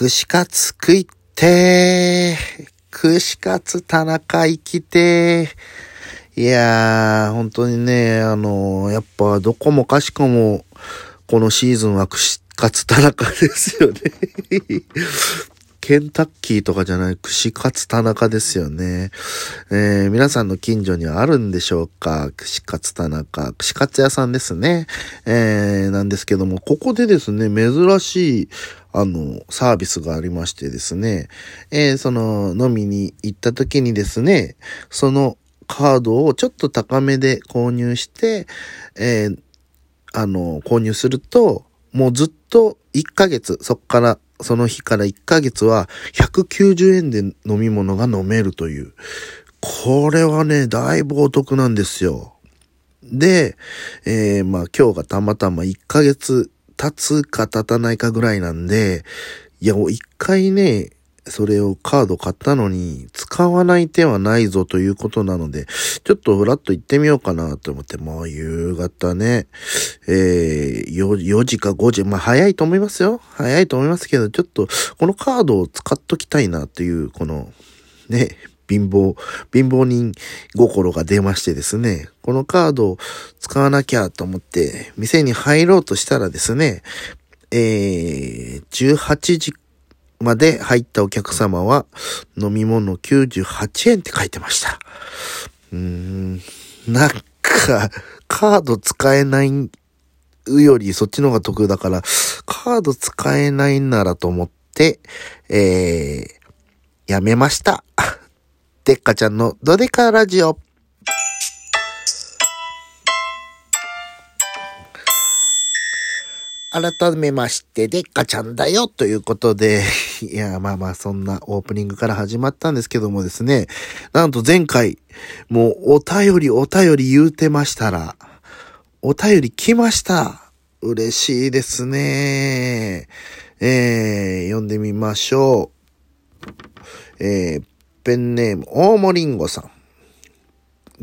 串カツ食いてー。串カツ田中生きてー。いやー、本当にね、あのやっぱどこもかしこも、このシーズンは串カツ田中ですよね。ケンタッキーとかじゃない串カツ田中ですよね。えー、皆さんの近所にはあるんでしょうか？串カツ田中。串カツ屋さんですね。えー、なんですけども、ここでですね、珍しい、あの、サービスがありましてですね、えー、その、飲みに行った時にですね、そのカードをちょっと高めで購入して、えー、あの、購入すると、もうずっと1ヶ月、そっからその日から1ヶ月は190円で飲み物が飲めるという。これはね、だいぶお得なんですよ。で、えー、まあ今日がたまたま1ヶ月経つか経たないかぐらいなんで、いやもう、一回ね、それをカード買ったのに使わない手はないぞということなので、ちょっとフラッと行ってみようかなと思って、もう夕方ね、えー、4, 時か5時、まあ早いと思いますよ。早いと思いますけど、ちょっとこのカードを使っときたいなっていう、この、ね、貧乏、貧乏人心が出ましてですね、このカードを使わなきゃと思って、店に入ろうとしたらですね、えー、18時まで入ったお客様は飲み物98円って書いてました。うーん、なんか、カード使えないよりそっちの方が得だから、カード使えないならと思って、えー、やめました。でっかちゃんのドデカラジオ。改めまして、でっかちゃんだよということで、いや、まあまあ、そんなオープニングから始まったんですけどもですね、なんと前回、もうお便りお便り言うてましたら、お便り来ました。嬉しいですね。えー、読んでみましょう。えー、ペンネーム、大森んごさん。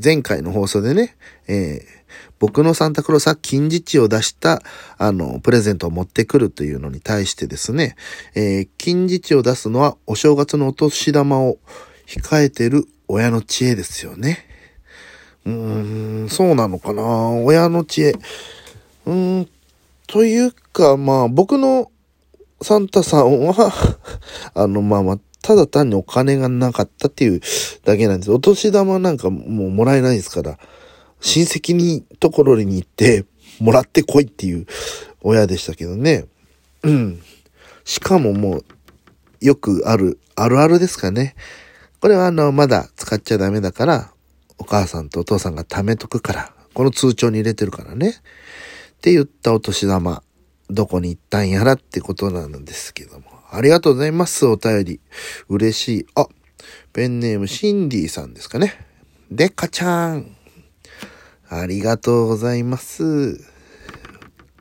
前回の放送でね、えー、僕のサンタクロースは金字を出した、あの、プレゼントを持ってくるというのに対してですね、えー、金字を出すのはお正月のお年玉を控えてる親の知恵ですよね。うーん、そうなのかな？親の知恵。うーん、というか、まあ、僕のサンタさんは あの、まあまあ、ただ単にお金がなかったっていうだけなんです。お年玉なんかもうもらえないですから。親戚にところに行って、もらってこいっていう親でしたけどね。うん。しかももう、よくある、あるあるですかね。これはあの、まだ使っちゃダメだから、お母さんとお父さんが貯めとくから、この通帳に入れてるからね。って言ったお年玉、どこに行ったんやらってことなんですけども。ありがとうございます、お便り。嬉しい。あ、ペンネームシンディさんですかね。でっかちゃん。ありがとうございます。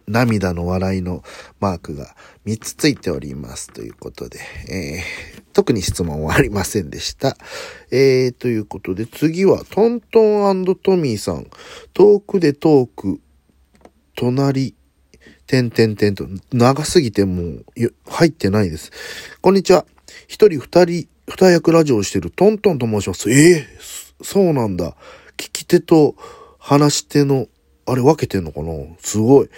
涙の笑いのマークが3つついておりますということで、えー、特に質問はありませんでした。えー、ということで次はトントントミーさん。遠くで遠く、隣、てんてんてんと、長すぎてもう入ってないです。こんにちは。一人二人、二役ラジオをしているトントンと申します。ええー、そうなんだ。聞き手と話し手の、あれ分けてんのかな？すごい。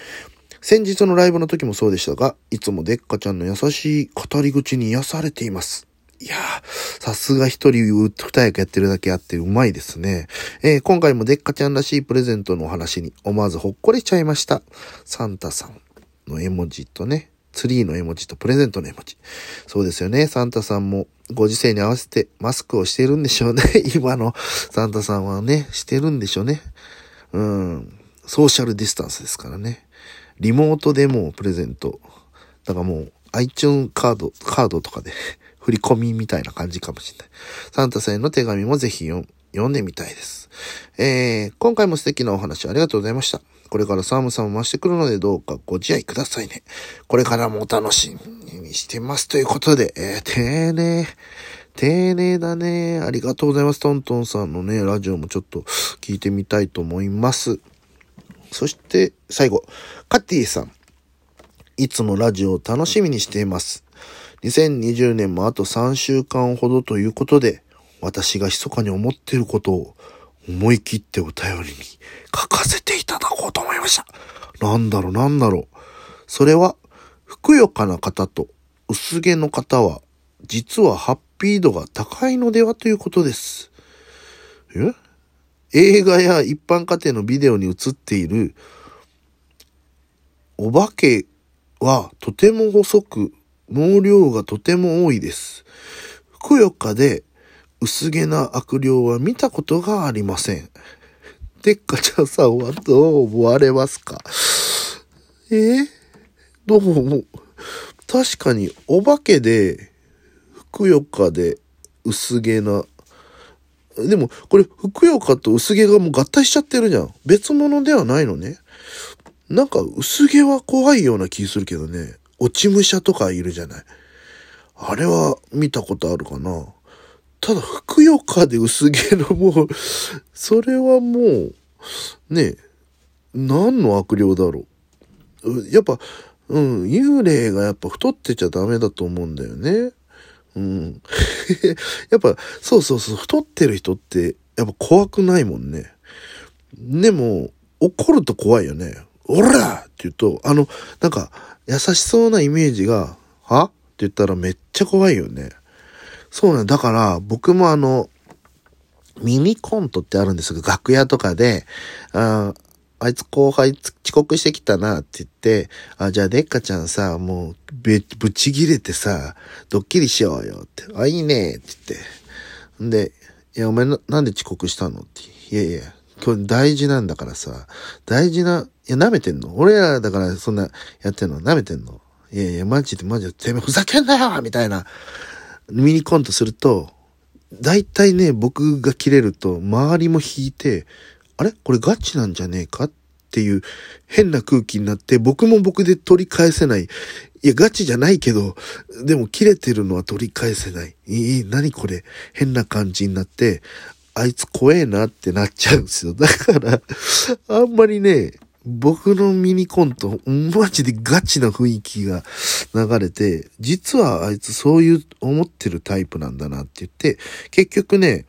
先日のライブの時もそうでしたが、いつもデッカちゃんの優しい語り口に癒されています。いやー、さすが一人二役やってるだけあってうまいですね。えー、今回もデッカちゃんらしいプレゼントのお話に思わずほっこりしちゃいました。サンタさんの絵文字とね、ツリーの絵文字とプレゼントの絵文字。そうですよね。サンタさんもご時世に合わせてマスクをしてるんでしょうね。今のサンタさんはね、してるんでしょうね。うん、ソーシャルディスタンスですからね。リモートでもプレゼント。だからもう iTunes カード、カードとかで 振り込みみたいな感じかもしれない。サンタさんへの手紙もぜひ読読んでみたいです。えー、今回も素敵なお話ありがとうございました。これから寒さも増してくるのでどうかご自愛くださいね。これからもお楽しみにしてますということで、えー、丁寧。丁寧だね。ありがとうございます。トントンさんのね、ラジオもちょっと聞いてみたいと思います。そして、最後、カティさん。いつもラジオを楽しみにしています。2020年もあと3週間ほどということで、私が密かに思っていることを思い切ってお便りに書かせていただこうと思いました。なんだろうなんだろう。それは、ふくよかな方と薄毛の方は、実はハッピー度が高いのではということです。え？映画や一般家庭のビデオに映っている、お化けはとても細く、毛量がとても多いです。ふくよかで薄毛な悪霊は見たことがありません。でっかちゃんさんはどう思われますか？え？どうも、確かにお化けで、ふくよかで薄毛なでも、これ、ふくよかと薄毛がもう合体しちゃってるじゃん。別物ではないのね。なんか、薄毛は怖いような気するけどね。落ち武者とかいるじゃない。あれは見たことあるかな？ただ、ふくよかで薄毛のもう、それはもう、ね何の悪霊だろう。やっぱ、うん、幽霊がやっぱ太ってちゃダメだと思うんだよね。うん。やっぱ、そうそうそう、太ってる人って、やっぱ怖くないもんね。でも、怒ると怖いよね。おらって言うと、あの、なんか、優しそうなイメージが、は？って言ったらめっちゃ怖いよね。そうなんだから、僕もあの、ミニコントってあるんですが、楽屋とかで、ああいつ後輩遅刻してきたなって言って、あ、じゃあデッカちゃんさ、もう、ぶ、ぶち切れてさ、ドッキリしようよって。あ、いいねって言って。んで、いや、お前な、なんで遅刻したのって。いやいや、今日大事なんだからさ、大事な、いや、舐めてんの？俺らだからそんなやってんの？舐めてんの？いやいや、マジでマジで、てめえふざけんなよみたいな、ミニコントすると、大体ね、僕が切れると、周りも引いて、あれ？これガチなんじゃねえか？っていう変な空気になって、僕も僕で取り返せない。いや、ガチじゃないけど、でも切れてるのは取り返せない。いい、何これ？変な感じになって、あいつ怖えなってなっちゃうんですよ。だから、あんまりね、僕のミニコント、マジでガチな雰囲気が流れて、実はあいつそういう思ってるタイプなんだなって言って、結局ね、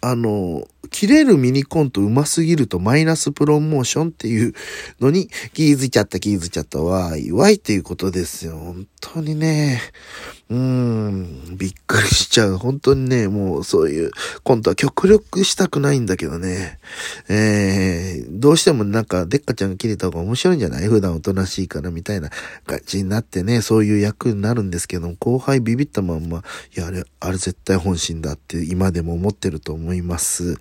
あの、切れるミニコント上手すぎるとマイナスプロモーションっていうのに気づいちゃった気づいちゃったわいわいっていうことですよ。本当にね。うーん、びっくりしちゃう。本当にね、もうそういうコントは極力したくないんだけどね。えー、どうしてもなんか、でっかちゃんが切れた方が面白いんじゃない？普段おとなしいからみたいな感じになってね、そういう役になるんですけど後輩ビビったまんま、いや、あれ、あれ絶対本心だって今でも思ってると思います。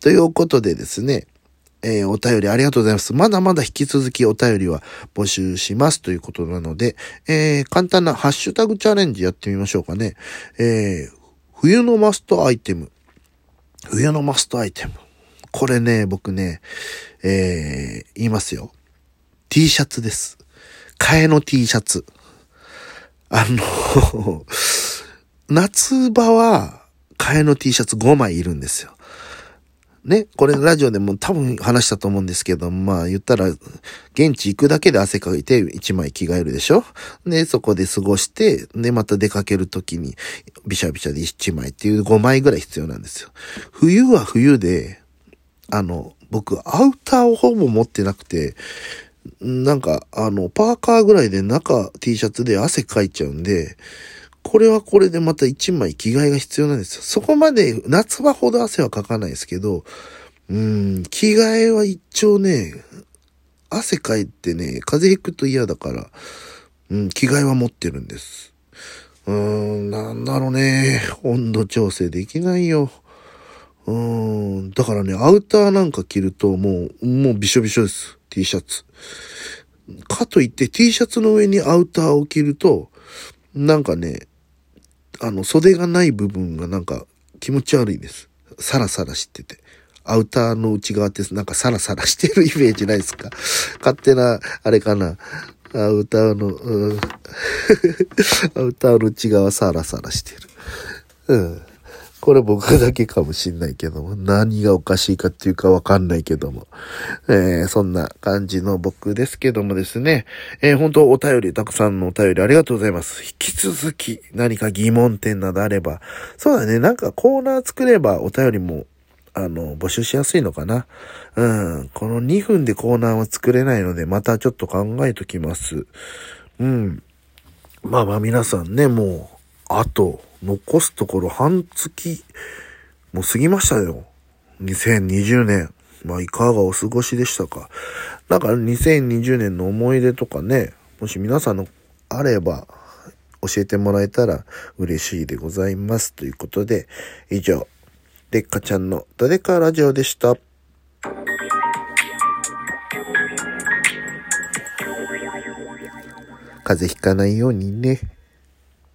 ということでですね、えー、お便りありがとうございます。まだまだ引き続きお便りは募集しますということなので、えー、簡単なハッシュタグチャレンジやってみましょうかね。えー、冬のマストアイテム。冬のマストアイテム。これね、僕ね、え、言いますよ。T シャツです。替えの T シャツ。あの 夏場は、替えの T シャツ5枚いるんですよ。ね、これラジオでも多分話したと思うんですけど、まあ言ったら、現地行くだけで汗かいて1枚着替えるでしょ？で、そこで過ごして、で、また出かけるときに、びしゃびしゃで1枚っていう5枚ぐらい必要なんですよ。冬は冬で、あの、僕、アウターをほぼ持ってなくて、なんか、あの、パーカーぐらいで中 T シャツで汗かいちゃうんで、これはこれでまた一枚着替えが必要なんですよ。そこまで夏場ほど汗はかかないですけど、うん、着替えは一応ね、汗かいてね、風邪ひくと嫌だから、うん、着替えは持ってるんです。うーん、なんだろうね。温度調整できないよ。うーん、だからね、アウターなんか着るともう、もうびしょびしょです。T シャツ。かといって T シャツの上にアウターを着ると、なんかね、あの、袖がない部分がなんか気持ち悪いです。サラサラしてて。アウターの内側ってなんかサラサラしてるイメージないですか？勝手な、あれかな？アウターの、うん、アウターの内側サラサラしてる。うん。これ僕だけかもしんないけども、何がおかしいかっていうかわかんないけども、えー、そんな感じの僕ですけどもですね、えー、本当お便り、たくさんのお便りありがとうございます。引き続き何か疑問点などあれば、そうだね、なんかコーナー作ればお便りもあの、募集しやすいのかな。うん。この2分でコーナーは作れないので、またちょっと考えときます。うん。まあまあ皆さんね、もう、あと、残すところ半月、もう過ぎましたよ。2020年。まあ、いかがお過ごしでしたか。なんか2020年の思い出とかね、もし皆さんのあれば、教えてもらえたら嬉しいでございます。ということで、以上、でっかちゃんの誰かラジオでした。風邪ひかないようにね。